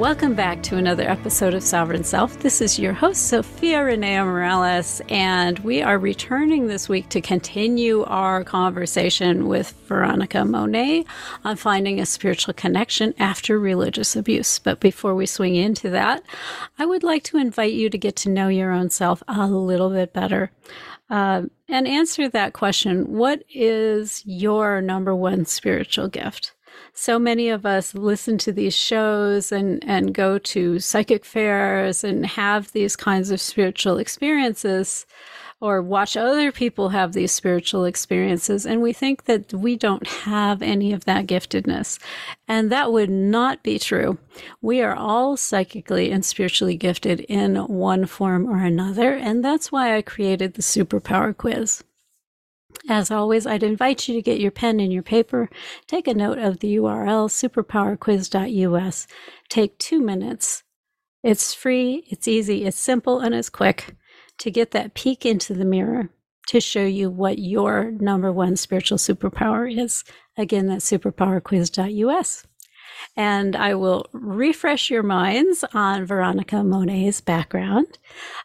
Welcome back to another episode of Sovereign Self. This is your host, Zofia Rennea Morales, and we are returning this week to continue our conversation with Veronica Monet on finding a spiritual connection after religious abuse. But before we swing into that, I would like to invite you to get to know your own self a little bit better. Uh, and answer that question What is your number one spiritual gift? So many of us listen to these shows and, and go to psychic fairs and have these kinds of spiritual experiences or watch other people have these spiritual experiences. And we think that we don't have any of that giftedness. And that would not be true. We are all psychically and spiritually gifted in one form or another. And that's why i created the superpower quiz as always, I'd invite you to get your pen and your paper, take a note of the URL superpowerquiz.us. Take two minutes. It's free, it's easy, it's simple, and it's quick to get that peek into the mirror to show you what your number one spiritual superpower is. Again, that's superpowerquiz.us. And I will refresh your minds on Veronica Monet's background.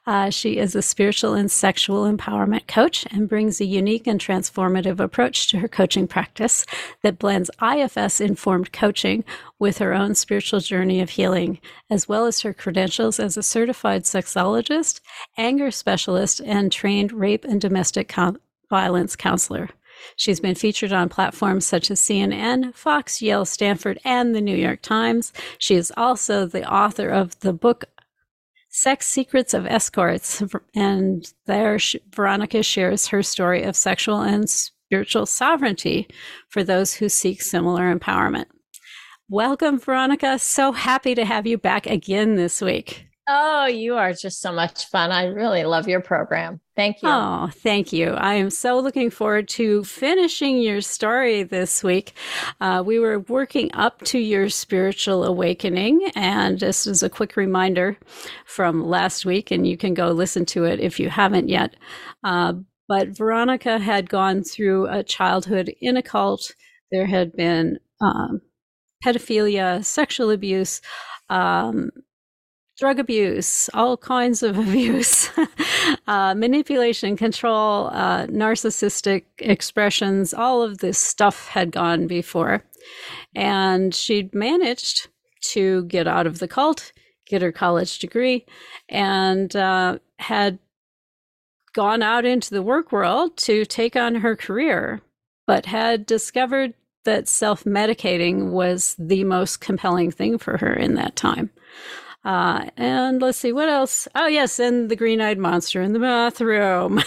Uh, she is a spiritual and sexual empowerment coach and brings a unique and transformative approach to her coaching practice that blends IFS informed coaching with her own spiritual journey of healing, as well as her credentials as a certified sexologist, anger specialist, and trained rape and domestic com- violence counselor. She's been featured on platforms such as CNN, Fox, Yale, Stanford, and the New York Times. She is also the author of the book Sex Secrets of Escorts, and there Veronica shares her story of sexual and spiritual sovereignty for those who seek similar empowerment. Welcome, Veronica. So happy to have you back again this week. Oh, you are just so much fun. I really love your program. Thank you. Oh, thank you. I am so looking forward to finishing your story this week. Uh, we were working up to your spiritual awakening, and this is a quick reminder from last week, and you can go listen to it if you haven't yet. Uh, but Veronica had gone through a childhood in a cult. There had been um, pedophilia, sexual abuse. Um, drug abuse, all kinds of abuse, uh, manipulation, control, uh, narcissistic expressions, all of this stuff had gone before. And she'd managed to get out of the cult, get her college degree, and uh, had gone out into the work world to take on her career, but had discovered that self medicating was the most compelling thing for her in that time. Uh, and let's see what else. Oh yes, and the green-eyed monster in the bathroom.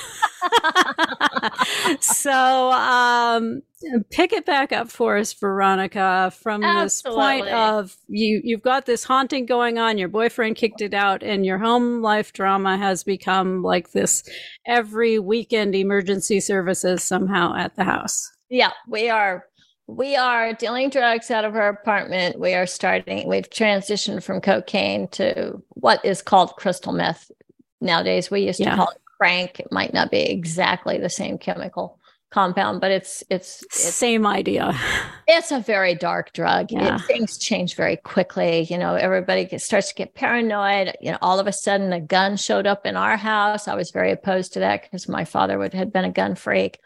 so um, pick it back up for us, Veronica, from Absolutely. this point of you. You've got this haunting going on. Your boyfriend kicked it out, and your home life drama has become like this every weekend emergency services somehow at the house. Yeah, we are we are dealing drugs out of our apartment. We are starting, we've transitioned from cocaine to what is called crystal meth nowadays. We used yeah. to call it crank. It might not be exactly the same chemical compound, but it's it's, it's same idea. It's a very dark drug. Yeah. It, things change very quickly. You know, everybody gets, starts to get paranoid. You know, all of a sudden a gun showed up in our house. I was very opposed to that because my father would had been a gun freak.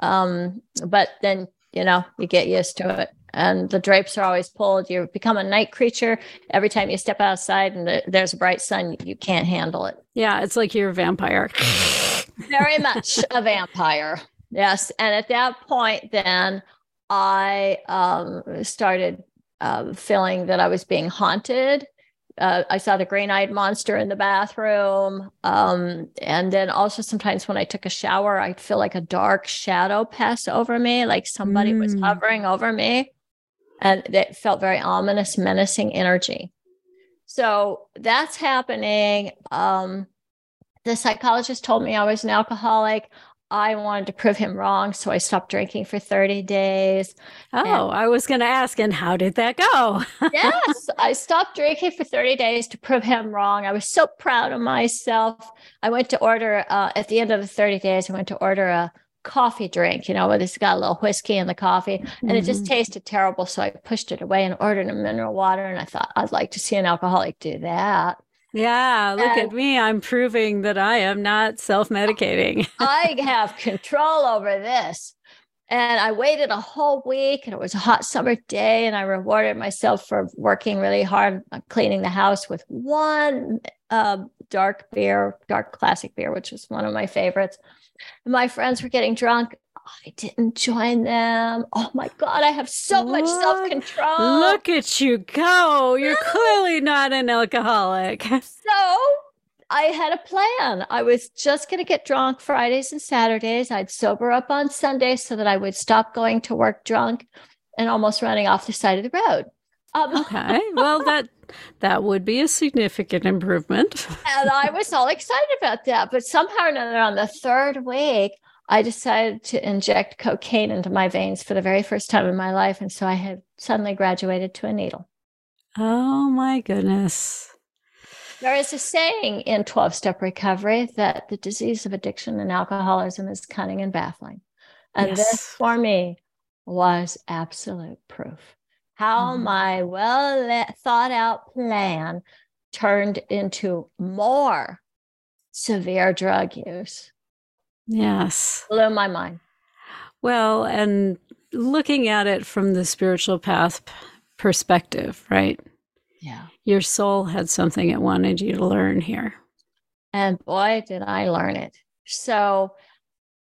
Um, but then you know, you get used to it. And the drapes are always pulled. You become a night creature. Every time you step outside and the, there's a bright sun, you can't handle it. Yeah, it's like you're a vampire. Very much a vampire. Yes. And at that point, then I um, started uh, feeling that I was being haunted uh, I saw the green eyed monster in the bathroom. Um, and then also sometimes when I took a shower, I'd feel like a dark shadow pass over me, like somebody mm. was hovering over me. And it felt very ominous, menacing energy. So that's happening. Um, the psychologist told me I was an alcoholic. I wanted to prove him wrong. So I stopped drinking for 30 days. Oh, I was going to ask, and how did that go? yes, I stopped drinking for 30 days to prove him wrong. I was so proud of myself. I went to order, uh, at the end of the 30 days, I went to order a coffee drink, you know, where it's got a little whiskey in the coffee and mm-hmm. it just mm-hmm. tasted terrible. So I pushed it away and ordered a mineral water. And I thought, I'd like to see an alcoholic do that. Yeah, look and at me. I'm proving that I am not self medicating. I have control over this. And I waited a whole week, and it was a hot summer day. And I rewarded myself for working really hard on cleaning the house with one uh, dark beer, dark classic beer, which was one of my favorites. And my friends were getting drunk. I didn't join them. Oh my God, I have so what? much self control. Look at you go. You're clearly not an alcoholic. So I had a plan. I was just going to get drunk Fridays and Saturdays. I'd sober up on Sundays so that I would stop going to work drunk and almost running off the side of the road. Um, okay. Well, that that would be a significant improvement. and I was all excited about that. But somehow or another, on the third week, I decided to inject cocaine into my veins for the very first time in my life. And so I had suddenly graduated to a needle. Oh my goodness. There is a saying in 12 step recovery that the disease of addiction and alcoholism is cunning and baffling. And yes. this for me was absolute proof how mm-hmm. my well thought out plan turned into more severe drug use. Yes. Blow my mind. Well, and looking at it from the spiritual path perspective, right? Yeah. Your soul had something it wanted you to learn here. And boy, did I learn it. So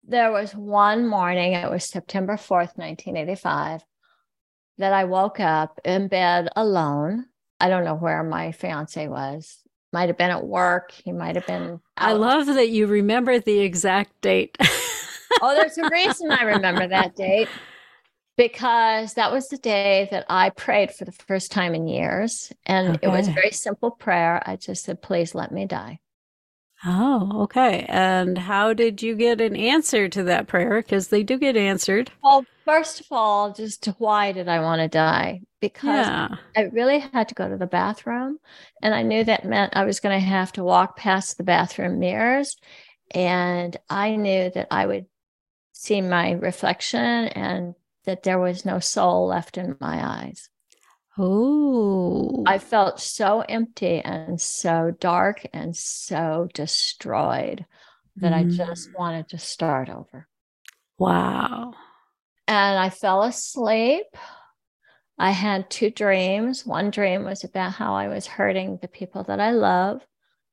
there was one morning, it was September 4th, 1985, that I woke up in bed alone. I don't know where my fiance was might have been at work. He might have been. Out. I love that you remember the exact date. oh, there's a reason I remember that date because that was the day that I prayed for the first time in years. And okay. it was a very simple prayer. I just said, please let me die. Oh, okay. And how did you get an answer to that prayer? Because they do get answered. Well, first of all, just why did I want to die? Because yeah. I really had to go to the bathroom. And I knew that meant I was going to have to walk past the bathroom mirrors. And I knew that I would see my reflection and that there was no soul left in my eyes. Oh. I felt so empty and so dark and so destroyed that mm. I just wanted to start over. Wow. And I fell asleep. I had two dreams. One dream was about how I was hurting the people that I love.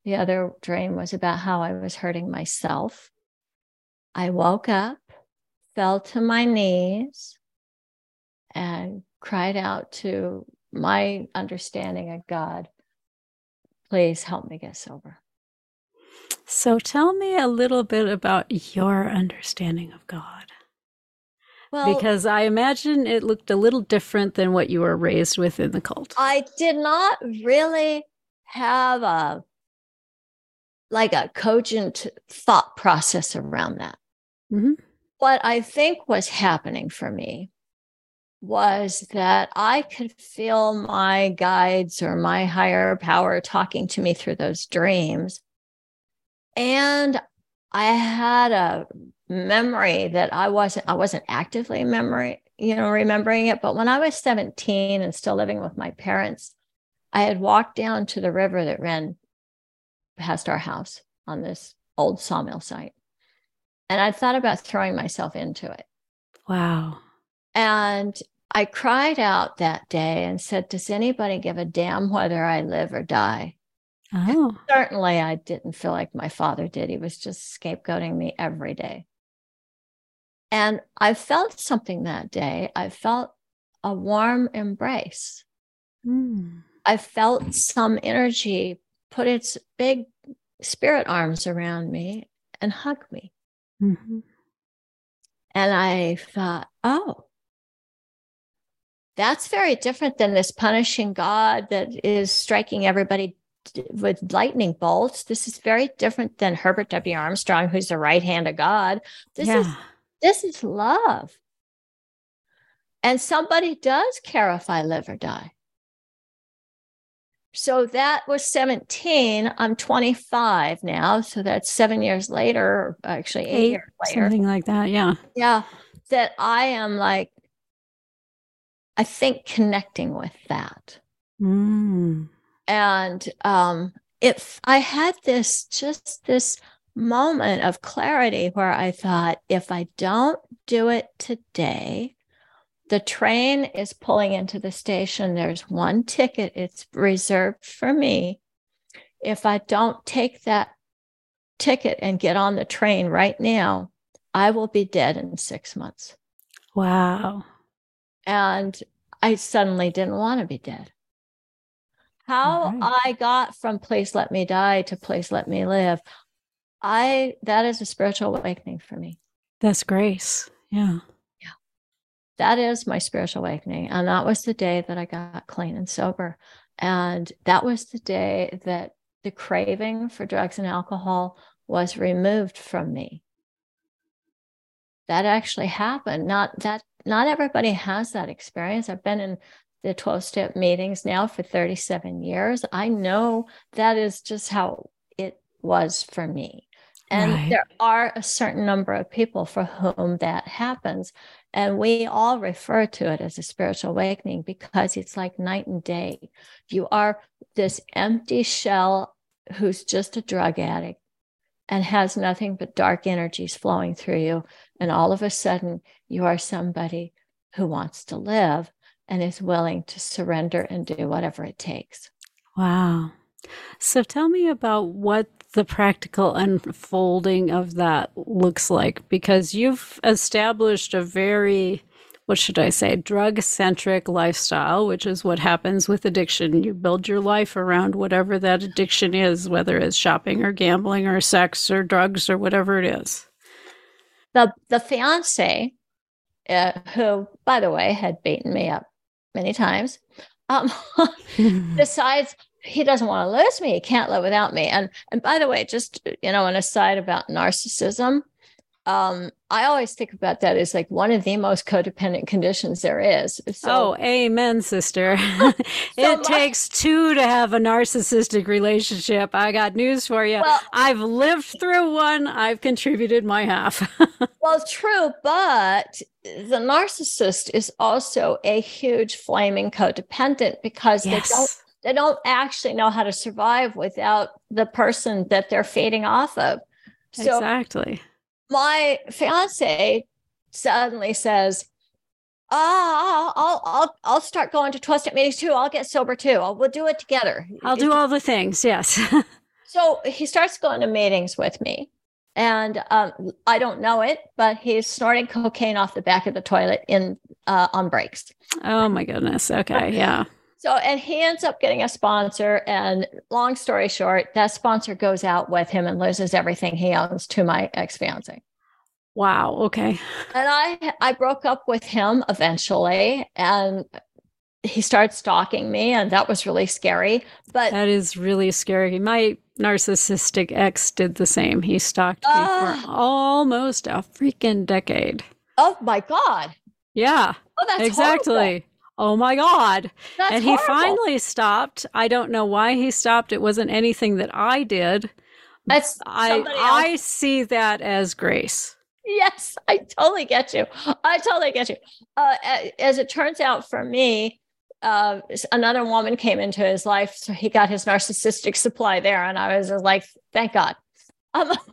The other dream was about how I was hurting myself. I woke up, fell to my knees, and cried out to my understanding of God, please help me get sober. So tell me a little bit about your understanding of God. Well, because I imagine it looked a little different than what you were raised with in the cult. I did not really have a like a cogent thought process around that. Mm-hmm. What I think was happening for me was that I could feel my guides or my higher power talking to me through those dreams. And I had a memory that I wasn't I wasn't actively memory, you know, remembering it, but when I was 17 and still living with my parents, I had walked down to the river that ran past our house on this old sawmill site. And I thought about throwing myself into it. Wow. And I cried out that day and said, Does anybody give a damn whether I live or die? Oh. certainly, I didn't feel like my father did. He was just scapegoating me every day. And I felt something that day. I felt a warm embrace. Mm. I felt some energy put its big spirit arms around me and hug me. Mm-hmm. And I thought, oh, that's very different than this punishing God that is striking everybody with lightning bolts. This is very different than Herbert W. Armstrong, who's the right hand of God. This yeah. is this is love. And somebody does care if I live or die. So that was 17. I'm 25 now. So that's seven years later, actually eight, eight years later. Something like that. Yeah. Yeah. That I am like, I think connecting with that. Mm. And um, if I had this, just this moment of clarity where I thought, if I don't do it today, the train is pulling into the station. There's one ticket, it's reserved for me. If I don't take that ticket and get on the train right now, I will be dead in six months. Wow. And I suddenly didn't want to be dead. How right. I got from place let me die to place let me live, I that is a spiritual awakening for me. That's grace. Yeah. Yeah. That is my spiritual awakening. And that was the day that I got clean and sober. And that was the day that the craving for drugs and alcohol was removed from me. That actually happened. Not that not everybody has that experience. I've been in the 12 step meetings now for 37 years. I know that is just how it was for me. And right. there are a certain number of people for whom that happens. And we all refer to it as a spiritual awakening because it's like night and day. You are this empty shell who's just a drug addict and has nothing but dark energies flowing through you. And all of a sudden, you are somebody who wants to live and is willing to surrender and do whatever it takes. Wow. So tell me about what the practical unfolding of that looks like because you've established a very what should I say, drug centric lifestyle, which is what happens with addiction. You build your life around whatever that addiction is, whether it's shopping or gambling or sex or drugs or whatever it is. The the fiance, uh, who by the way had beaten me up many times, um, decides he doesn't want to lose me. He can't live without me. And and by the way, just you know, an aside about narcissism, um, I always think about that as like one of the most codependent conditions there is. So, oh, amen, sister. so it takes two to have a narcissistic relationship. I got news for you. Well, I've lived through one. I've contributed my half. well, true, but the narcissist is also a huge flaming codependent because yes. they don't they don't actually know how to survive without the person that they're fading off of. So exactly. My fiance suddenly says, Ah, I'll I'll I'll start going to 12 step meetings too. I'll get sober too. I'll, we'll do it together. I'll do all the things. Yes. so he starts going to meetings with me. And um, I don't know it, but he's snorting cocaine off the back of the toilet in uh, on breaks. Oh my goodness. Okay. Yeah. So, and he ends up getting a sponsor. And long story short, that sponsor goes out with him and loses everything he owns to my ex fiance. Wow. Okay. And I I broke up with him eventually, and he started stalking me, and that was really scary. But that is really scary. My narcissistic ex did the same. He stalked uh, me for ah. almost a freaking decade. Oh my god. Yeah. Oh, that's exactly. Horrible oh my God. That's and horrible. he finally stopped. I don't know why he stopped. It wasn't anything that I did. That's I I see that as grace. Yes, I totally get you. I totally get you. Uh, as it turns out for me, uh, another woman came into his life, so he got his narcissistic supply there, and I was like, "Thank God."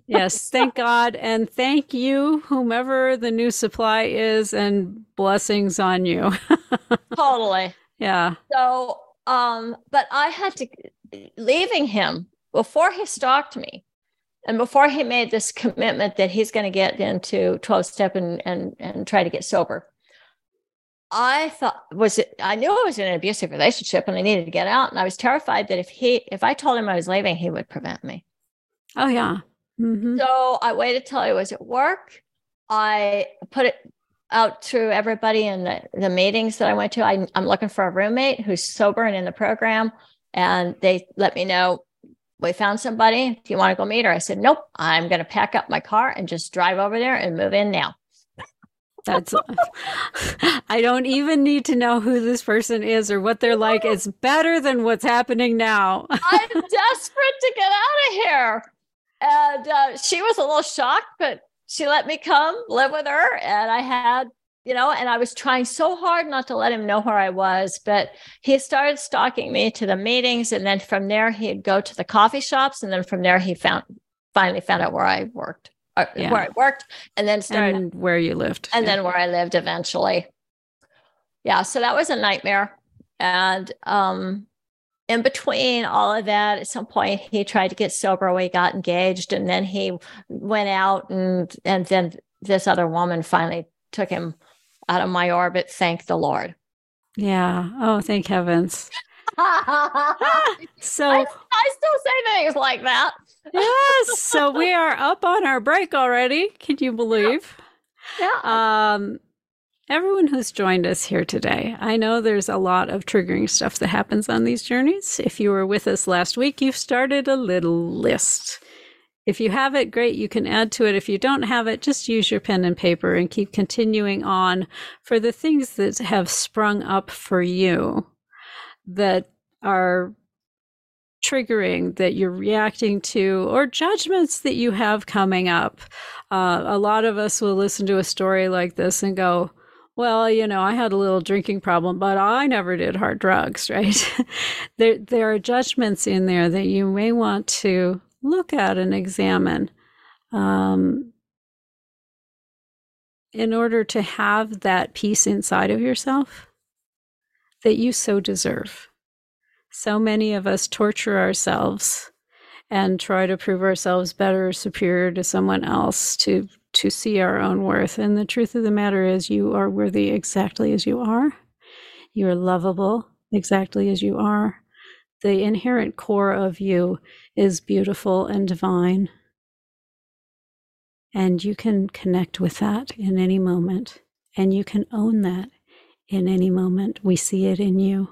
Yes, thank God. And thank you, whomever the new supply is, and blessings on you. totally. Yeah. So, um, but I had to, leaving him before he stalked me and before he made this commitment that he's going to get into 12 step and, and, and try to get sober. I thought was it I knew I was in an abusive relationship and I needed to get out. And I was terrified that if he if I told him I was leaving, he would prevent me. Oh, yeah. Mm-hmm. So I waited till I was at work. I put it out to everybody in the, the meetings that I went to. I, I'm looking for a roommate who's sober and in the program. And they let me know we found somebody. Do you want to go meet her? I said, Nope, I'm going to pack up my car and just drive over there and move in now. That's, I don't even need to know who this person is or what they're like. It's better than what's happening now. I'm desperate to get out of here. And uh, she was a little shocked, but she let me come live with her. And I had you know, and I was trying so hard not to let him know where I was, but he started stalking me to the meetings. And then from there, he'd go to the coffee shops. And then from there, he found finally found out where I worked, uh, yeah. where I worked, and then started and where you lived. And yeah. then where I lived eventually. Yeah. So that was a nightmare. And um, in between all of that, at some point he tried to get sober. We got engaged, and then he went out, and and then this other woman finally took him out of my orbit. Thank the Lord. Yeah. Oh, thank heavens. so I, I, still say things like that. yes. So we are up on our break already. Can you believe? Yeah. yeah. Um, everyone who's joined us here today, I know there's a lot of triggering stuff that happens on these journeys. If you were with us last week, you've started a little list. If you have it, great, you can add to it. If you don't have it, just use your pen and paper and keep continuing on for the things that have sprung up for you that are triggering that you're reacting to or judgments that you have coming up. Uh, a lot of us will listen to a story like this and go, well, you know, I had a little drinking problem, but I never did hard drugs, right? there, there are judgments in there that you may want to look at and examine um, in order to have that peace inside of yourself that you so deserve. So many of us torture ourselves and try to prove ourselves better, superior to someone else to to see our own worth. And the truth of the matter is you are worthy exactly as you are. You are lovable exactly as you are. The inherent core of you is beautiful and divine. And you can connect with that in any moment, and you can own that in any moment. We see it in you.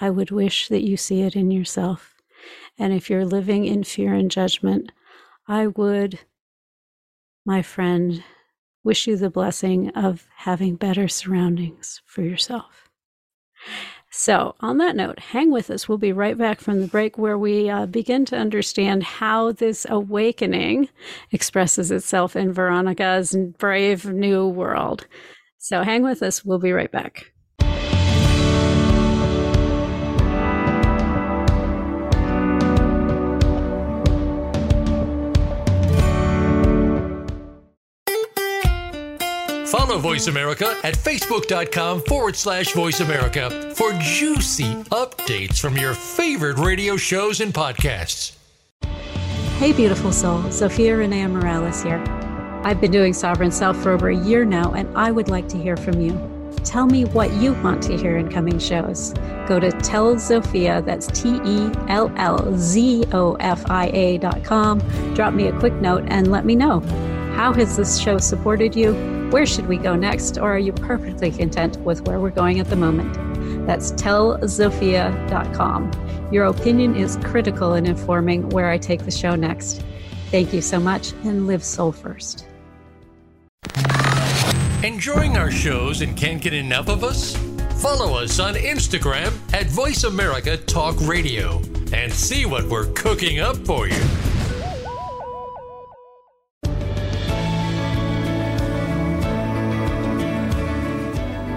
I would wish that you see it in yourself. And if you're living in fear and judgment, I would, my friend, wish you the blessing of having better surroundings for yourself. So, on that note, hang with us. We'll be right back from the break where we uh, begin to understand how this awakening expresses itself in Veronica's brave new world. So, hang with us. We'll be right back. Follow Voice America at facebook.com forward slash voice America for juicy updates from your favorite radio shows and podcasts. Hey, beautiful soul. Zofia Rennea Morales here. I've been doing Sovereign Self for over a year now, and I would like to hear from you. Tell me what you want to hear in coming shows. Go to Tell Zofia, that's T E L L Z O F I A dot com. Drop me a quick note and let me know. How has this show supported you? Where should we go next? Or are you perfectly content with where we're going at the moment? That's tellzofia.com. Your opinion is critical in informing where I take the show next. Thank you so much and live soul first. Enjoying our shows and can't get enough of us? Follow us on Instagram at Voice America Talk Radio and see what we're cooking up for you.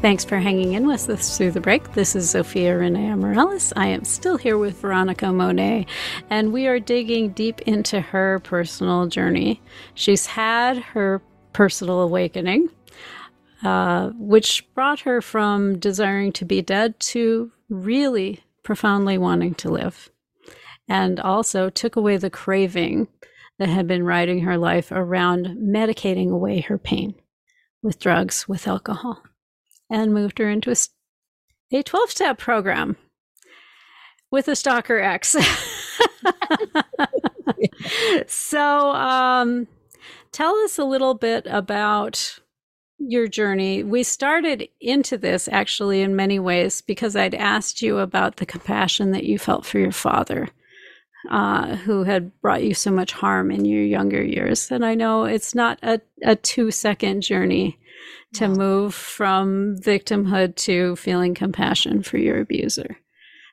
Thanks for hanging in with us through the break. This is Zofia Rennea Morales. I am still here with Veronica Monet, and we are digging deep into her personal journey. She's had her personal awakening, uh, which brought her from desiring to be dead to really profoundly wanting to live, and also took away the craving that had been riding her life around medicating away her pain with drugs, with alcohol, and moved her into a, a 12 step program with a stalker ex. so, um, tell us a little bit about your journey. We started into this actually in many ways because I'd asked you about the compassion that you felt for your father, uh, who had brought you so much harm in your younger years. And I know it's not a, a two second journey to no. move from victimhood to feeling compassion for your abuser.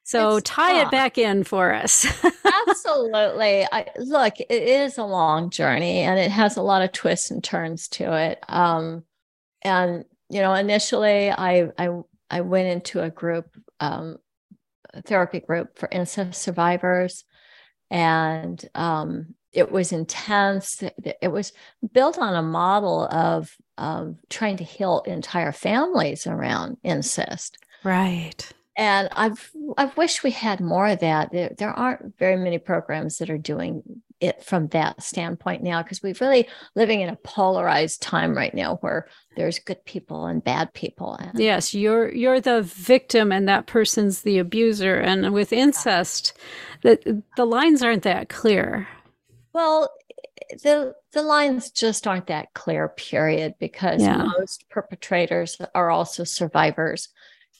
So it's tie tough. it back in for us. Absolutely. I, look, it is a long journey and it has a lot of twists and turns to it. Um, and you know, initially, I I I went into a group, um, a therapy group for incest survivors, and um, it was intense. It was built on a model of of trying to heal entire families around incest. Right and I've I wish we had more of that. There, there aren't very many programs that are doing it from that standpoint now because we're really living in a polarized time right now where there's good people and bad people. And, yes, you're you're the victim and that person's the abuser. And with incest, the the lines aren't that clear. Well, the the lines just aren't that clear. Period, because yeah. most perpetrators are also survivors,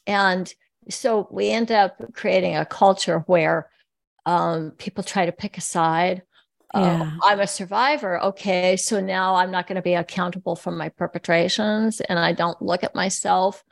and so we end up creating a culture where um, people try to pick a side. Yeah. Uh, I'm a survivor. Okay, so now I'm not going to be accountable for my perpetrations, and I don't look at myself.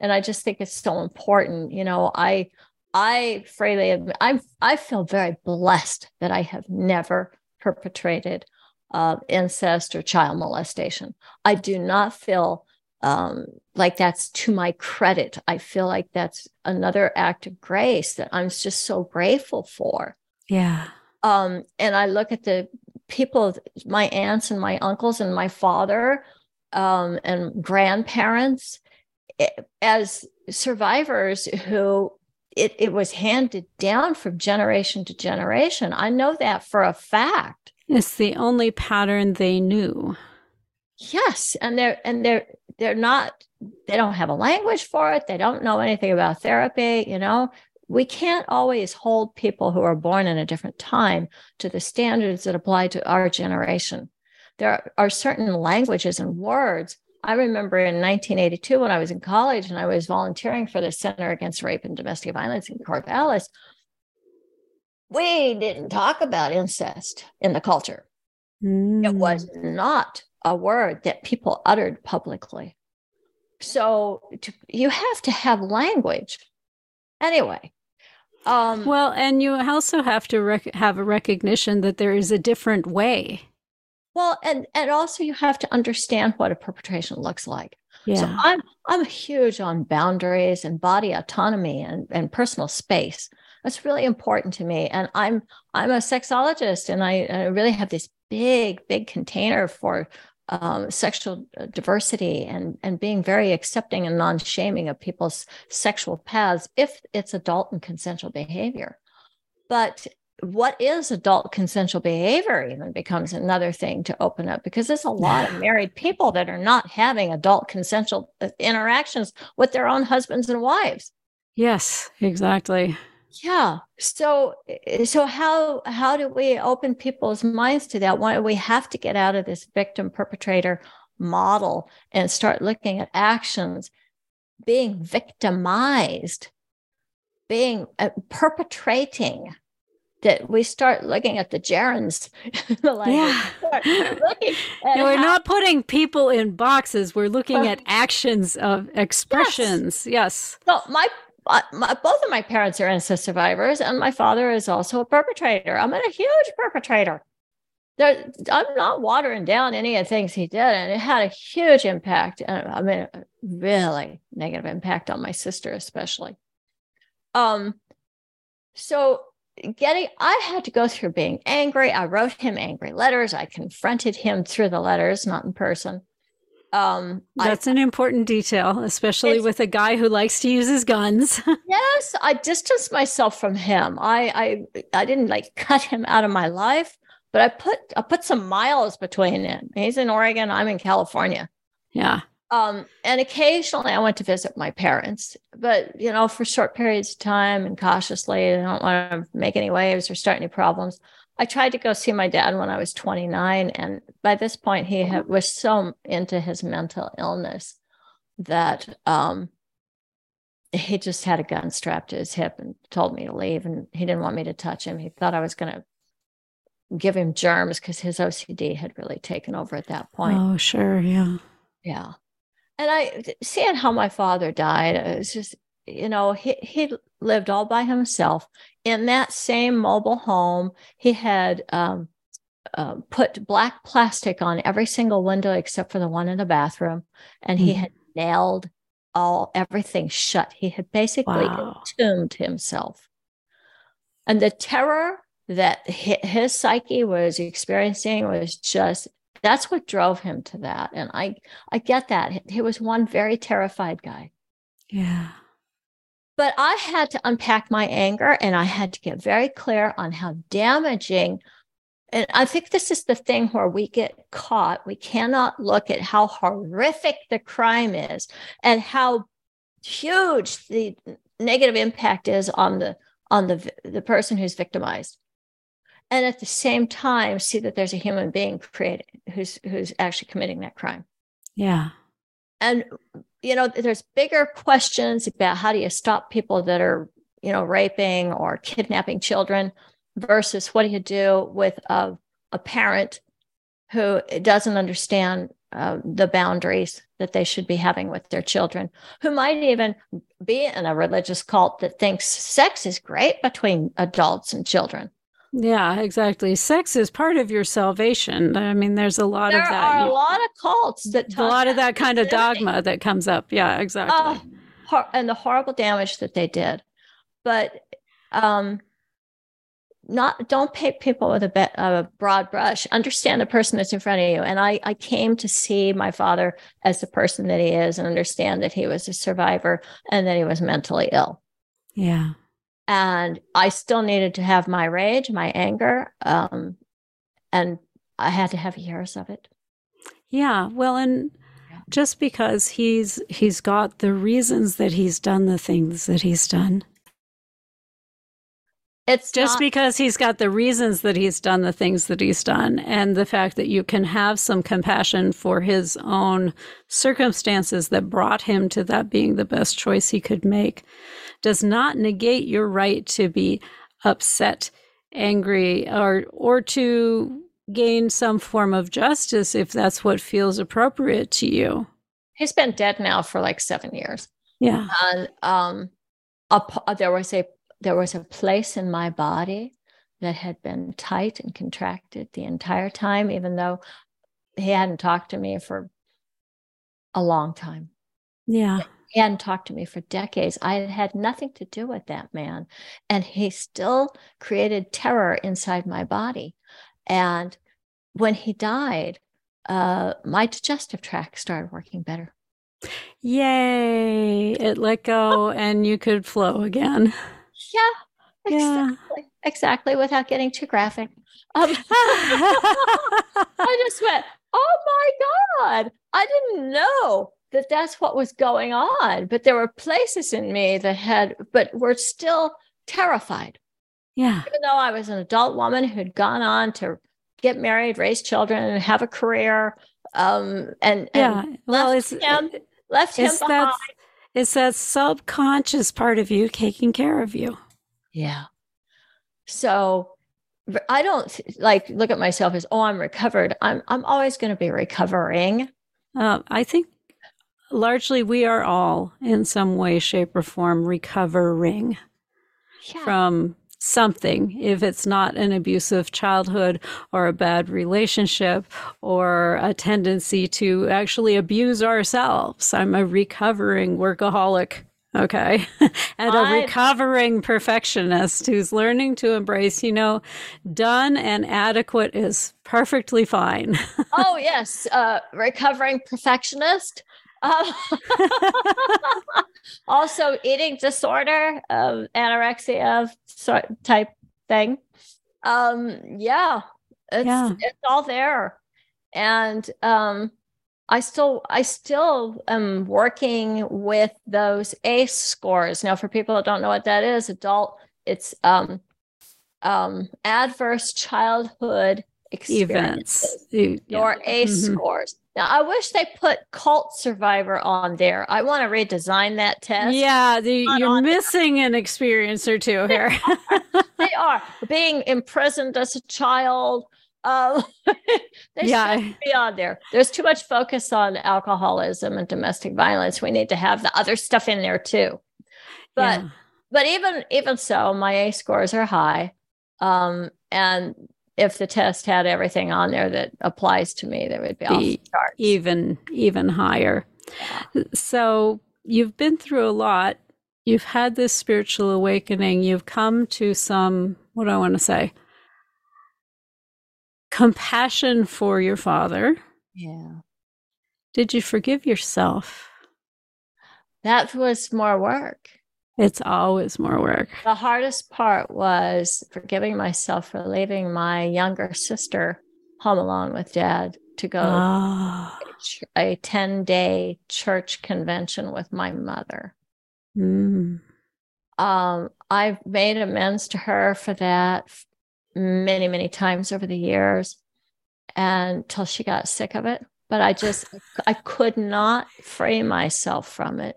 And I just think it's so important. You know, I I freely admit, I I feel very blessed that I have never perpetrated uh, incest or child molestation. I do not feel um, like that's to my credit. I feel like that's another act of grace that I'm just so grateful for. Yeah. Um, and I look at the people, my aunts and my uncles and my father um, and grandparents eh, as survivors who it, it was handed down from generation to generation. I know that for a fact. It's the only pattern they knew. Yes, and they're and they're they're not they don't have a language for it. They don't know anything about therapy, you know. We can't always hold people who are born in a different time to the standards that apply to our generation. There are certain languages and words. I remember in 1982 when I was in college and I was volunteering for the Center Against Rape and Domestic Violence in Corvallis. We didn't talk about incest in the culture. Mm. It was not a word that people uttered publicly. So to, you have to have language. Anyway. Um, well, and you also have to rec- have a recognition that there is a different way. Well, and and also you have to understand what a perpetration looks like. Yeah. So I'm I'm huge on boundaries and body autonomy and, and personal space. That's really important to me. And I'm I'm a sexologist and I, I really have this big, big container for um, sexual uh, diversity and and being very accepting and non-shaming of people's sexual paths if it's adult and consensual behavior but what is adult consensual behavior even becomes another thing to open up because there's a lot of married people that are not having adult consensual uh, interactions with their own husbands and wives. Yes exactly. Yeah. So eh, so how how do we open people's minds to that? Why we have to get out of this victim perpetrator model and start looking at actions being victimized being uh, perpetrating that we start looking at the gerunds like yeah. and we're how- not putting people in boxes we're looking at actions of expressions yes, yes. so my my, both of my parents are incest survivors, and my father is also a perpetrator. I'm a huge perpetrator. There, I'm not watering down any of the things he did, and it had a huge impact. And I mean, a really negative impact on my sister, especially. Um, so getting, I had to go through being angry. I wrote him angry letters. I confronted him through the letters, not in person. Um, That's I, an important detail, especially with a guy who likes to use his guns. yes, I distanced myself from him. I, I I didn't like cut him out of my life, but I put I put some miles between him. He's in Oregon, I'm in California. Yeah. Um, and occasionally I went to visit my parents, but you know, for short periods of time and cautiously, I don't want to make any waves or start any problems. I tried to go see my dad when I was 29, and by this point, he had, was so into his mental illness that um, he just had a gun strapped to his hip and told me to leave, and he didn't want me to touch him. He thought I was going to give him germs because his OCD had really taken over at that point. Oh, sure, yeah, yeah. And I seeing how my father died, it was just you know he he lived all by himself in that same mobile home. He had um, uh, put black plastic on every single window except for the one in the bathroom, and he mm-hmm. had nailed all everything shut. He had basically wow. entombed himself, and the terror that his psyche was experiencing was just that's what drove him to that and i i get that. He was one very terrified guy. Yeah. But i had to unpack my anger and i had to get very clear on how damaging and i think this is the thing where we get caught. We cannot look at how horrific the crime is and how huge the negative impact is on the on the the person who's victimized and at the same time see that there's a human being created who's who's actually committing that crime yeah and you know there's bigger questions about how do you stop people that are you know raping or kidnapping children versus what do you do with a, a parent who doesn't understand uh, the boundaries that they should be having with their children, who might even be in a religious cult that thinks sex is great between adults and children. Yeah, exactly. Sex is part of your salvation. I mean, there's a lot there of that. There are a lot of cults that a lot of that kind of dogma that comes up. Yeah, exactly. And the horrible damage that they did, but um, not don't paint people with a broad brush. Understand the person that's in front of you. And I I came to see my father as the person that he is, and understand that he was a survivor and that he was mentally ill. Yeah and I still needed to have my rage, my anger, um, and I had to have years of it. Yeah, well, and just because he's he's got the reasons that he's done the things that he's done. It's just not- because he's got the reasons that he's done the things that he's done, and the fact that you can have some compassion for his own circumstances that brought him to that being the best choice he could make does not negate your right to be upset, angry, or or to gain some form of justice if that's what feels appropriate to you. He's been dead now for like seven years. Yeah, and um, a, there was a there was a place in my body that had been tight and contracted the entire time, even though he hadn't talked to me for a long time. Yeah. He hadn't talked to me for decades. I had had nothing to do with that man. And he still created terror inside my body. And when he died, uh, my digestive tract started working better. Yay! It let go and you could flow again. Yeah, exactly. Yeah. Exactly, without getting too graphic. Um, I just went, oh my God, I didn't know that that's what was going on. But there were places in me that had, but were still terrified. Yeah. Even though I was an adult woman who'd gone on to get married, raise children, and have a career. Um, and, yeah, and well, left it's him, left him behind. That, it's that subconscious part of you taking care of you. Yeah. So I don't like look at myself as, oh, I'm recovered. I'm I'm always going to be recovering. Uh, I think largely we are all in some way, shape, or form recovering yeah. from something, if it's not an abusive childhood or a bad relationship or a tendency to actually abuse ourselves. I'm a recovering workaholic. Okay. and a recovering perfectionist who's learning to embrace, you know, done and adequate is perfectly fine. oh, yes. Uh, recovering perfectionist um, also, eating disorder, um, anorexia type thing. Um, yeah, It's, Yeah. it's all there. And um, I still I still am working with those ACE scores. Now, for people that don't know what that is, adult, it's um, um, adverse childhood experiences events. Or ACE Mhm. scores. Now, I wish they put cult survivor on there. I want to redesign that test. Yeah, the, you're on there. missing an experience or two here. they are being imprisoned as a child. Um, they Yeah. should be on there. There's too much focus on alcoholism and domestic violence. We need to have the other stuff in there too. But Yeah. but even even so, my ACE scores are high. Um, and if the test had everything on there that applies to me, that would be off Be the charts. even even higher. So you've been through a lot. You've had this spiritual awakening. You've come to some what do I want to say? Compassion for your father. yeah. Did you forgive yourself? That was more work. It's always more work. The hardest part was forgiving myself for leaving my younger sister home alone with dad to go ch- a 10 day church convention with my mother. Mm. Um, I've made amends to her for that many, many times over the years until she got sick of it. But I just, I could not free myself from it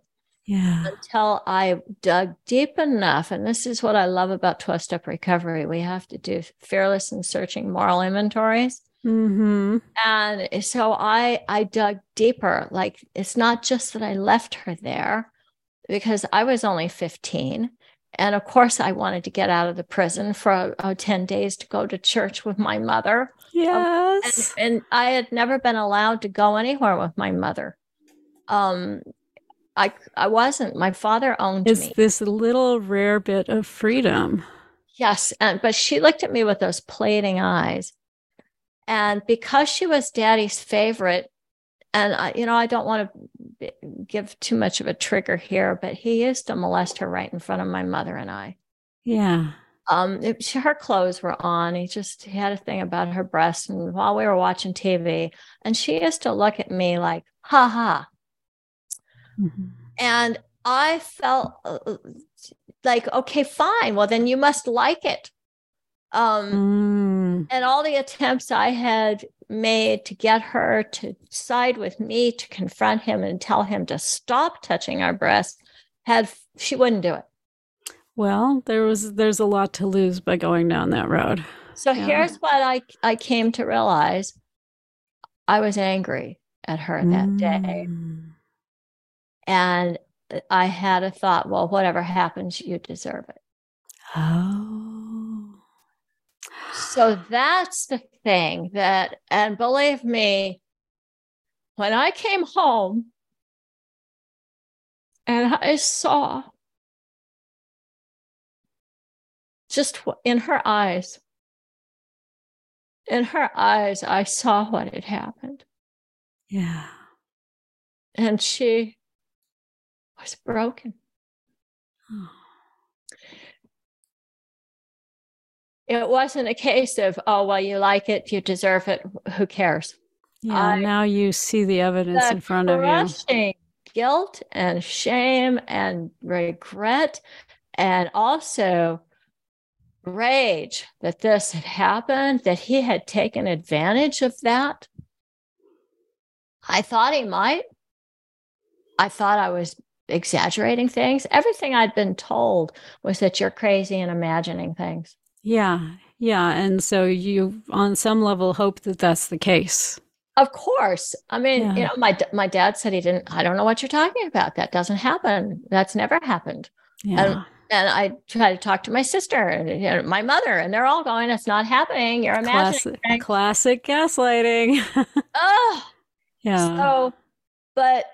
Yeah. until I dug deep enough. And this is what I love about 12 step recovery. We have to do fearless and searching moral inventories. Mm-hmm. And so I I dug deeper. Like it's not just that I left her there because I was only 15. And of course, I wanted to get out of the prison for uh, 10 days to go to church with my mother. And, Yes. and I had never been allowed to go anywhere with my mother. Um, I I wasn't. My father owned it's me. this little rare bit of freedom. Yes, and but she looked at me with those pleading eyes, and because she was Daddy's favorite, and I, you know, I don't want to give too much of a trigger here, but he used to molest her right in front of my mother and I. Yeah. Um, it, she, her clothes were on. He just he had a thing about her breasts, and while we were watching TV, and she used to look at me like, "Ha ha," Mhm. and I felt uh, like, okay, fine. Well, then you must like it. Um, Mm. and all the attempts I had made to get her to side with me, to confront him and tell him to stop touching our breasts, had she wouldn't do it. Well, there was there's a lot to lose by going down that road. So Yeah. here's what I I came to realize: I was angry at her that day, Mm. And I had a thought. Well, whatever happens, you deserve it. Oh. So that's the thing that, and believe me, when I came home and I saw just in her eyes, in her eyes, I saw what had happened. Yeah. And she was broken. It wasn't a case of, oh, well, you like it, you deserve it, who cares? Yeah. I- now you see the evidence the in front of you. guilt and shame and regret and also rage that this had happened that he had taken advantage of that i thought he might i thought i was exaggerating things everything i'd been told was that you're crazy and imagining things Yeah. Yeah. And so you, on some level, hope that that's the case. Of course. I mean, you know, my my dad said he didn't. I don't know what you're talking about. That doesn't happen. That's never happened. Yeah. And I try to talk to my sister and you know, my mother, and they're all going, "It's not happening. You're imagining." classic, classic gaslighting. Oh, yeah. so, but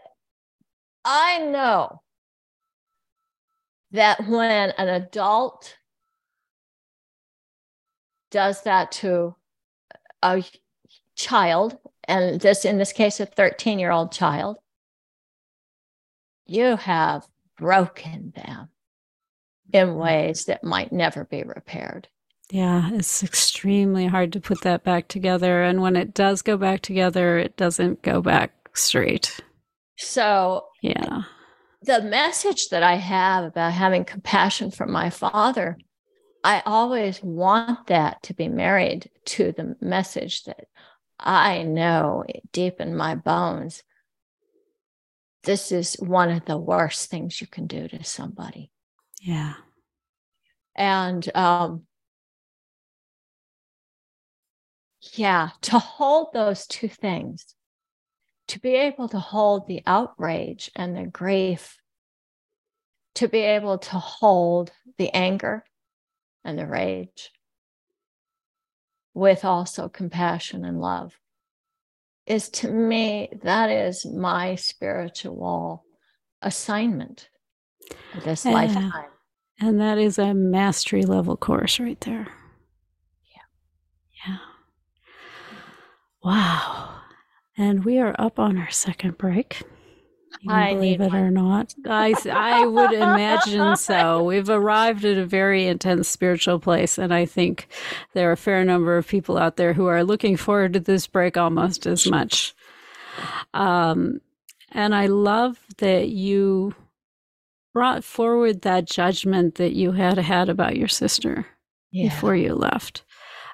I know that when an adult does that to a child, and this in this case a 13 year old child, you have broken them in mm. ways that might never be repaired. Yeah, it's extremely hard to put that back together. And when it does go back together, it doesn't go back straight. So, yeah. The message that I have about having compassion for my father, I always want that to be married to the message that I know deep in my bones this is one of the worst things you can do to somebody. Yeah. And um, yeah, to hold those two things, to be able to hold the outrage and the grief, to be able to hold the anger and the rage with also compassion and love is to me, that is my spiritual assignment this lifetime. And that is a mastery level course right there. Yeah. Yeah. Wow. And we are up on our second break. I believe it one. or not. I, I would imagine so. We've arrived at a very intense spiritual place, and I think there are a fair number of people out there who are looking forward to this break almost as much. Um, and I love that you brought forward that judgment that you had had about your sister yeah. before you left.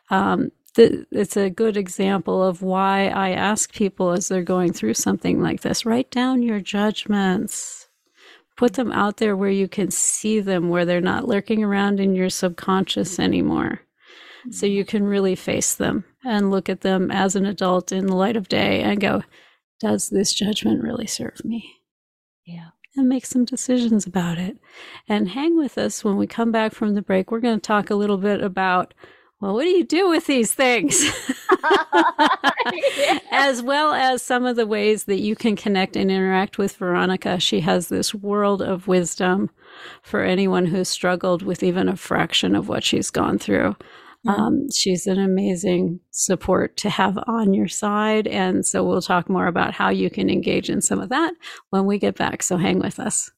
Um, it's a good example of why I ask people as they're going through something like this write down your judgments, put them out there where you can see them, where they're not lurking around in your subconscious anymore. So you can really face them and look at them as an adult in the light of day and go, does this judgment really serve me? Yeah. And make some decisions about it. And hang with us when we come back from the break. We're going to talk a little bit about well, what do you do with these things? As well as some of the ways that you can connect and interact with Veronica. She has this world of wisdom for anyone who's struggled with even a fraction of what she's gone through. Um, she's an amazing support to have on your side. And so we'll talk more about how you can engage in some of that when we get back. So hang with us.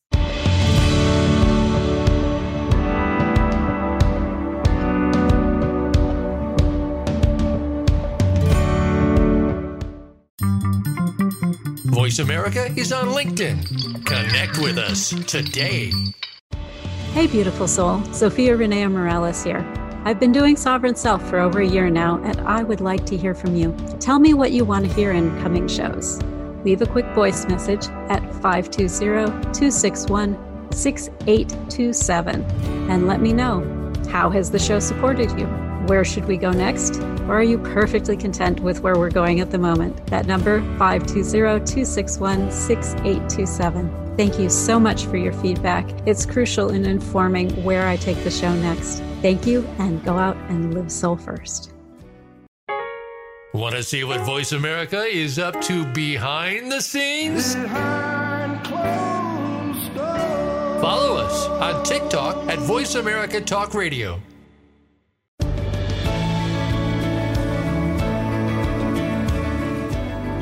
Voice America is on LinkedIn. Connect with us today. Hey, beautiful soul. Zofia Rennea Morales here. I've been doing Sovereign Self for over a year now, and I would like to hear from you. Tell me what you want to hear in coming shows. Leave a quick voice message at 520 261 6827 and let me know how has the show supported you? Where should we go next? Or are you perfectly content with where we're going at the moment? That number, 520-261-6827. Thank you so much for your feedback. It's crucial in informing where I take the show next. Thank you, and go out and live soul first. Want to see what Voice America is up to behind the scenes? Follow us on TikTok at Voice America Talk Radio.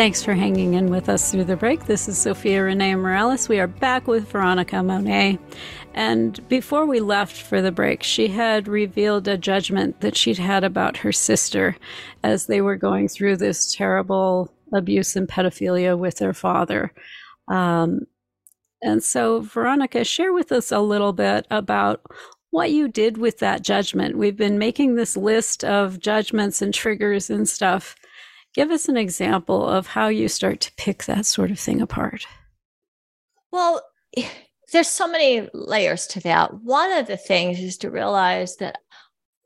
Thanks for hanging in with us through the break. This is Zofia Rennea Morales. We are back with Veronica Monet. And before we left for the break, she had revealed a judgment that she'd had about her sister as they were going through this terrible abuse and pedophilia with their father. Um, and so, Veronica, share with us a little bit about what you did with that judgment. We've been making this list of judgments and triggers and stuff Give us an example of how you start to pick that sort of thing apart. Well, there's so many layers to that. One of the things is to realize that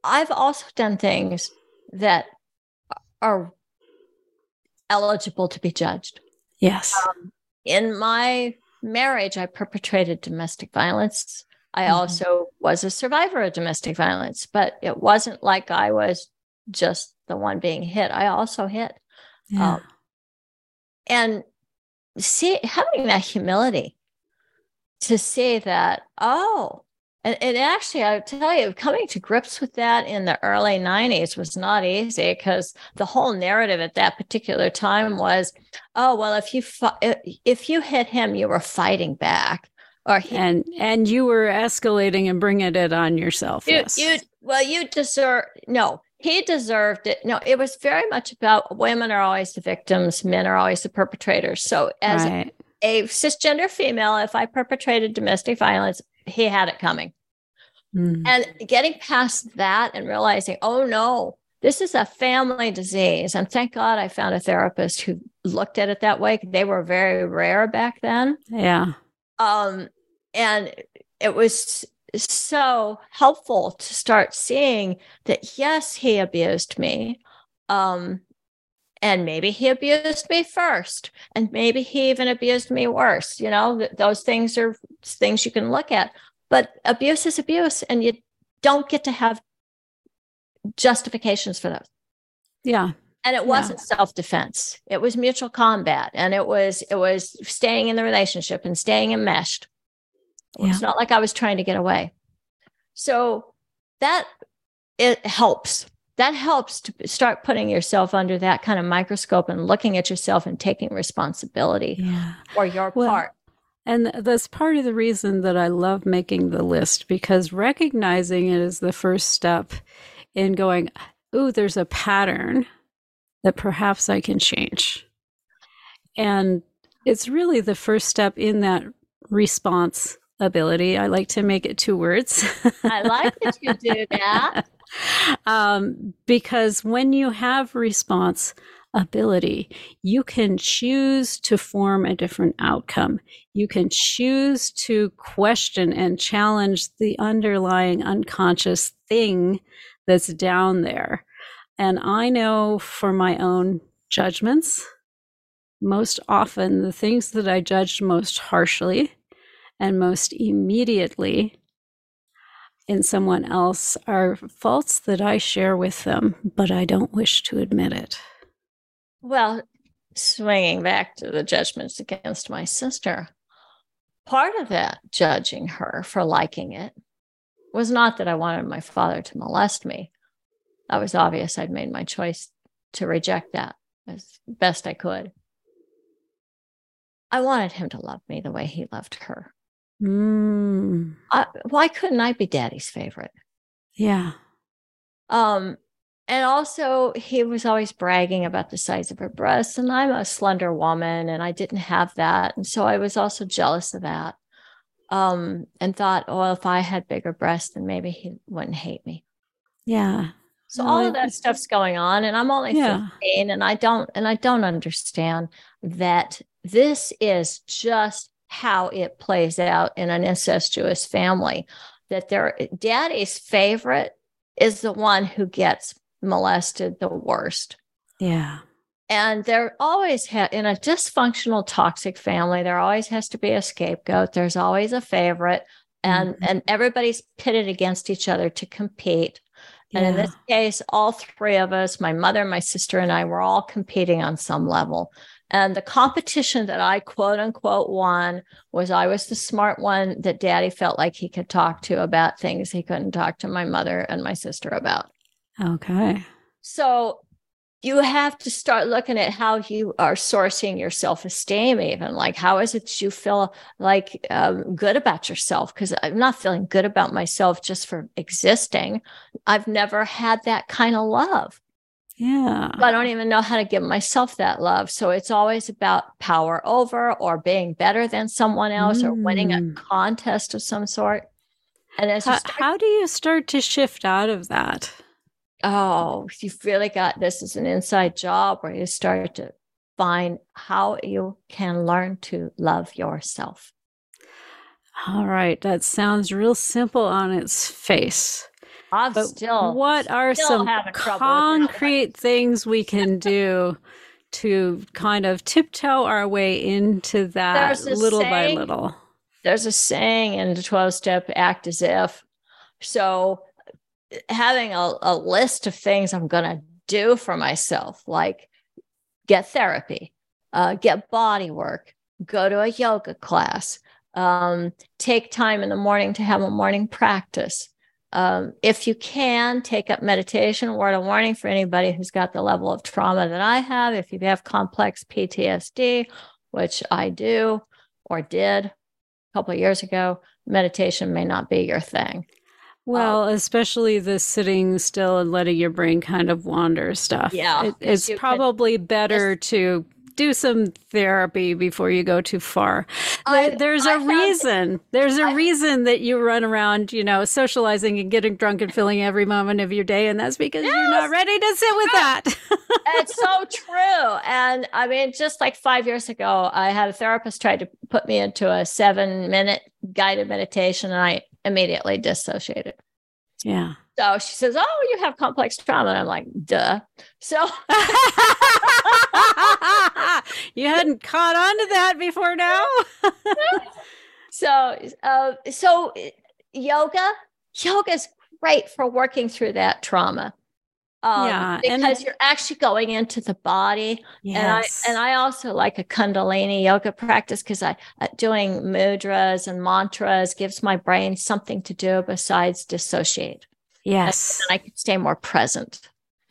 I've also done things that are eligible to be judged. Yes. Um, in my marriage, I perpetrated domestic violence. I mm-hmm. also was a survivor of domestic violence, but it wasn't like I was just the one being hit. I also hit. Yeah. Um, and see having that humility to see that, oh, and, and actually, I tell you, coming to grips with that in the early 90s was not easy because the whole narrative at that particular time was, oh, well, if you if you hit him, you were fighting back. Or he, and and you were escalating and bringing it on yourself. You, yes. you well, you deserve no. He deserved it. No, it was very much about women are always the victims, men are always the perpetrators. So as right. a cisgender female, if I perpetrated domestic violence, he had it coming. Mm. And getting past that and realizing, oh no, this is a family disease. And thank God I found a therapist who looked at it that way. They were very rare back then. Yeah. Um, and it was so helpful to start seeing that yes, he abused me. Um, and maybe he abused me first and maybe he even abused me worse you know th- those things are things you can look at but abuse is abuse and you don't get to have justifications for those yeah and it wasn't yeah. self-defense it was mutual combat and it was it was staying in the relationship and staying enmeshed yeah. it's not like i was trying to get away so that it helps that helps to start putting yourself under that kind of microscope and looking at yourself and taking responsibility yeah. for your well, part. And that's part of the reason that I love making the list because recognizing it is the first step in going, oh, there's a pattern that perhaps I can change. And it's really the first step in that response ability. I like to make it two words. I like that you do that. um, because when you have response ability, you can choose to form a different outcome. You can choose to question and challenge the underlying unconscious thing that's down there. And I know for my own judgments, most often the things that I judged most harshly and most immediately in someone else are faults that I share with them, but I don't wish to admit it. Well, swinging back to the judgments against my sister, part of that judging her for liking it was not that I wanted my father to molest me. That was obvious. I'd made my choice to reject that as best I could. I wanted him to love me the way he loved her. Mm. I, why couldn't I be daddy's favorite? Yeah. Um, and also he was always bragging about the size of her breasts, and I'm a slender woman, and I didn't have that, and so I was also jealous of that. Um, and thought, oh, if I had bigger breasts, then maybe he wouldn't hate me. Yeah. So no, all of that stuff's going on, and I'm only yeah. 15, and I don't, and I don't understand that this is just how it plays out in an incestuous family that their daddy's favorite is the one who gets molested the worst. Yeah. And there always ha- in a dysfunctional toxic family there always has to be a scapegoat. There's always a favorite and mm-hmm. and everybody's pitted against each other to compete. And in this case all three of us, my mother, my sister and I were all competing on some level. And the competition that I quote unquote won was I was the smart one that daddy felt like he could talk to about things he couldn't talk to my mother and my sister about. Okay. So you have to start looking at how you are sourcing your self-esteem even like how is it you feel like um, good about yourself because i'm not feeling good about myself just for existing i've never had that kind of love yeah. I don't even know how to give myself that love. So it's always about power over or being better than someone else mm. or winning a mm. contest of some sort. And as how, start, how do you start to shift out of that? Oh, you've really got this is an inside job where you start to find how you can learn to love yourself. All right. That sounds real simple on its face. I'm but still. What are still some concrete things we can do to kind of tiptoe our way into that little saying, by little? There's a saying in the 12 step act as if. So having a, a list of things I'm going to do for myself, like get therapy, uh, get body work, go to a yoga class, um, take time in the morning to have a morning practice. Um, if you can, take up meditation. Word of warning for anybody who's got the level of trauma that I have. If you have complex PTSD, which I do or did a couple of years ago, meditation may not be your thing. Well, um, especially the sitting still and letting your brain kind of wander stuff. Yeah. It, it's probably better to do some therapy before you go too far. I, There's a reason. There's a I, reason that you run around, you know, socializing and getting drunk and filling every moment of your day. And that's because yes. you're not ready to sit with that. it's so true. And I mean, just like five years ago, I had a therapist try to put me into a seven minute guided meditation and I immediately dissociated. Yeah. So she says, Oh, you have complex trauma. And I'm like, duh. So you hadn't caught on to that before now. so uh, so yoga, yoga is great for working through that trauma. Um, yeah, because you're actually going into the body. Yes. And I and I also like a Kundalini yoga practice because I uh, doing mudras and mantras gives my brain something to do besides dissociate. Yes. And I can stay more present.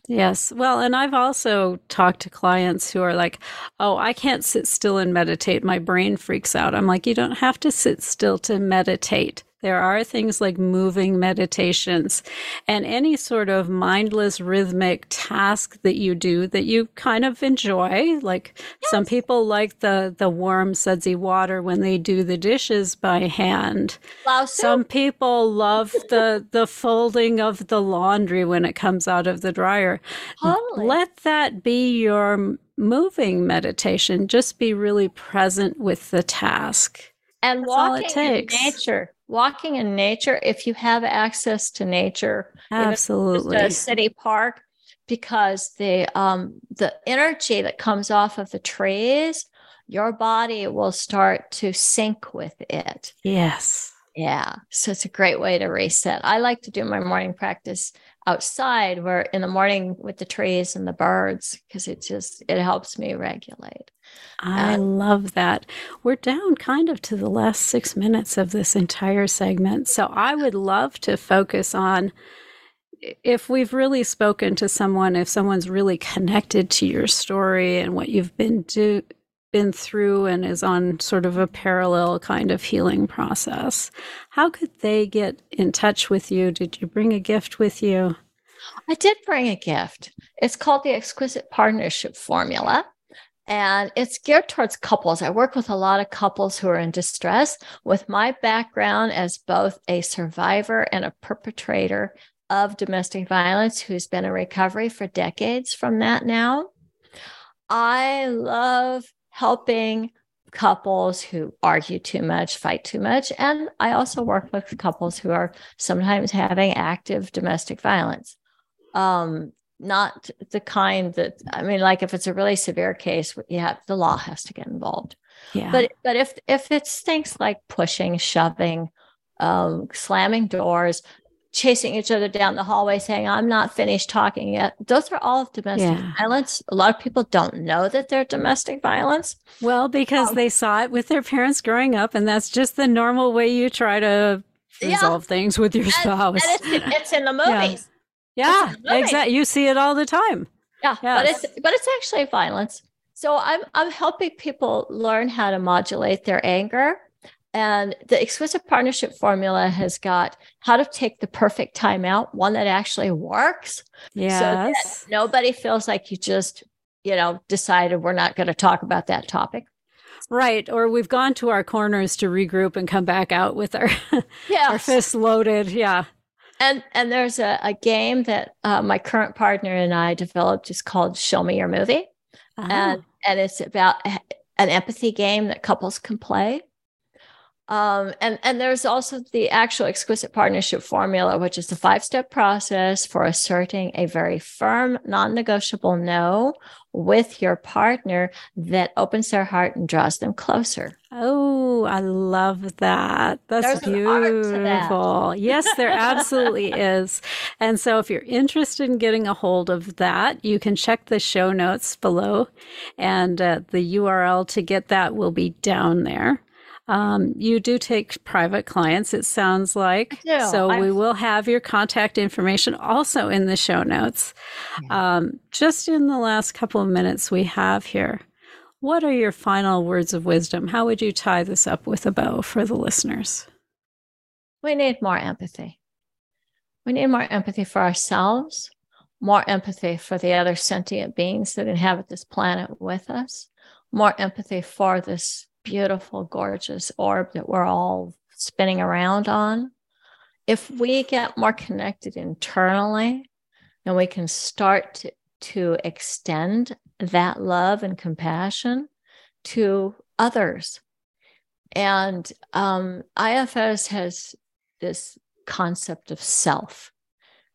Yes. Well, and I've also talked to clients who are like, oh, I can't sit still and meditate. My brain freaks out. I'm like, you don't have to sit still to meditate. There are things like moving meditations and any sort of mindless rhythmic task that you do that you kind of enjoy. Like yes. some people like the the warm sudsy water when they do the dishes by hand. Some people love the the folding of the laundry when it comes out of the dryer. Totally. Let that be your moving meditation. Just be really present with the task. And That's walking in nature walking in nature, if you have access to nature, absolutely, a city park, because the um, the energy that comes off of the trees, your body will start to sync with it. Yes. Yeah. So it's a great way to reset. I like to do my morning practice outside where in the morning with the trees and the birds because it just it helps me regulate. I um, love that. We're down kind of to the last six minutes of this entire segment. So I would love to focus on if we've really spoken to someone, if someone's really connected to your story and what you've been do, been through and is on sort of a parallel kind of healing process, how could they get in touch with you? Did you bring a gift with you? I did bring a gift. It's called the Exquisite Partnership Formula and it's geared towards couples. I work with a lot of couples who are in distress. With my background as both a survivor and a perpetrator of domestic violence who's been in recovery for decades from that now, I love helping couples who argue too much, fight too much. And I also work with couples who are sometimes having active domestic violence. Um, not the kind that I mean, like if it's a really severe case, yeah, the law has to get involved. Yeah. But but if if it's things like pushing, shoving, um, slamming doors, chasing each other down the hallway, saying "I'm not finished talking yet," those are all domestic yeah. violence. A lot of people don't know that they're domestic violence. Well, because um, they saw it with their parents growing up, and that's just the normal way you try to resolve yeah. things with your spouse. And, and it's, it's, in the movies. Yeah, exactly. You see it all the time. Yeah, yes. but it's but it's actually violence. So I'm I'm helping people learn how to modulate their anger. And the exquisite partnership formula has got how to take the perfect time out, one that actually works. Yes. So nobody feels like you just, you know, decided we're not going to talk about that topic. Right. Or we've gone to our corners to regroup and come back out with our, yes. our fists loaded. Yeah and and there's a, a game that uh, my current partner and I developed. It's called Show Me Your Movie, oh. and and it's about an empathy game that couples can play. Um, and and there's also the actual exquisite partnership formula, which is the five step process for asserting a very firm, non negotiable no with your partner that opens their heart and draws them closer. Oh, I love that. That's There's an art to beautiful. that. yes, there absolutely is. And so if you're interested in getting a hold of that, you can check the show notes below and uh, the URL to get that will be down there. Um, you do take private clients, it sounds like. So we will have your contact information also in the show notes. Um, just in the last couple of minutes we have here, what are your final words of wisdom? How would you tie this up with a bow for the listeners? We need more empathy. We need more empathy for ourselves, more empathy for the other sentient beings that inhabit this planet with us, more empathy for this beautiful, gorgeous orb that we're all spinning around on. If we get more connected internally, then we can start to, to extend that love and compassion to others. And um, IFS has this concept of self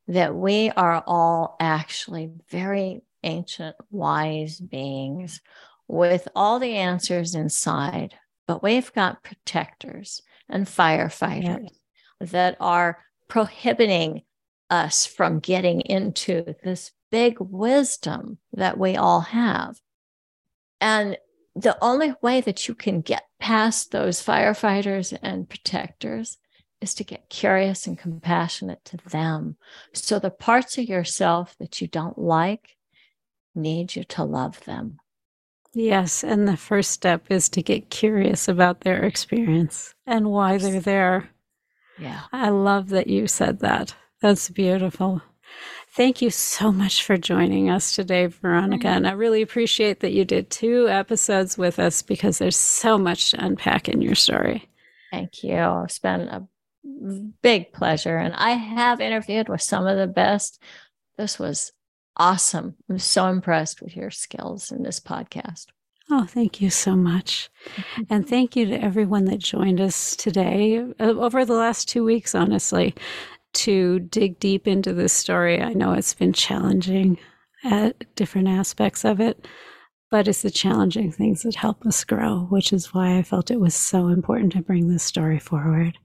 that we are all actually very ancient, wise beings with all the answers inside, but we've got protectors and firefighters that are prohibiting us from getting into this big wisdom that we all have. And the only way that you can get past those firefighters and protectors is to get curious and compassionate to them. So the parts of yourself that you don't like need you to love them. Yes, and the first step is to get curious about their experience and why they're there. Yeah. I love that you said that. That's beautiful. Thank you so much for joining us today, Veronica. And I really appreciate that you did two episodes with us because there's so much to unpack in your story. Thank you. It's been a big pleasure. And I have interviewed with some of the best. This was awesome. I'm so impressed with your skills in this podcast. Oh, thank you so much. And thank you to everyone that joined us today uh, over the last two weeks, honestly, to dig deep into this story. I know it's been challenging at different aspects of it, but it's the challenging things that help us grow, which is why I felt it was so important to bring this story forward.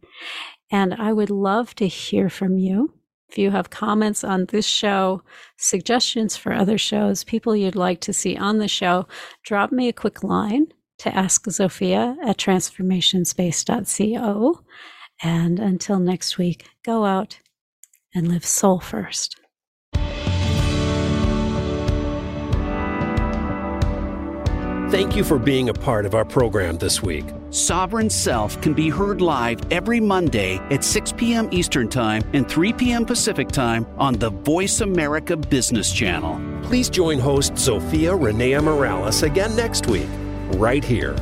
And I would love to hear from you. If you have comments on this show, suggestions for other shows, people you'd like to see on the show, drop me a quick line to ask Zofia at transformationspace.co. And until next week, go out and live soul first. Thank you for being a part of our program this week. Sovereign Self can be heard live every Monday at 6 p.m. Eastern Time and 3 p.m. Pacific Time on the Voice America Business Channel. Please join host Zofia Rennea Morales again next week, right here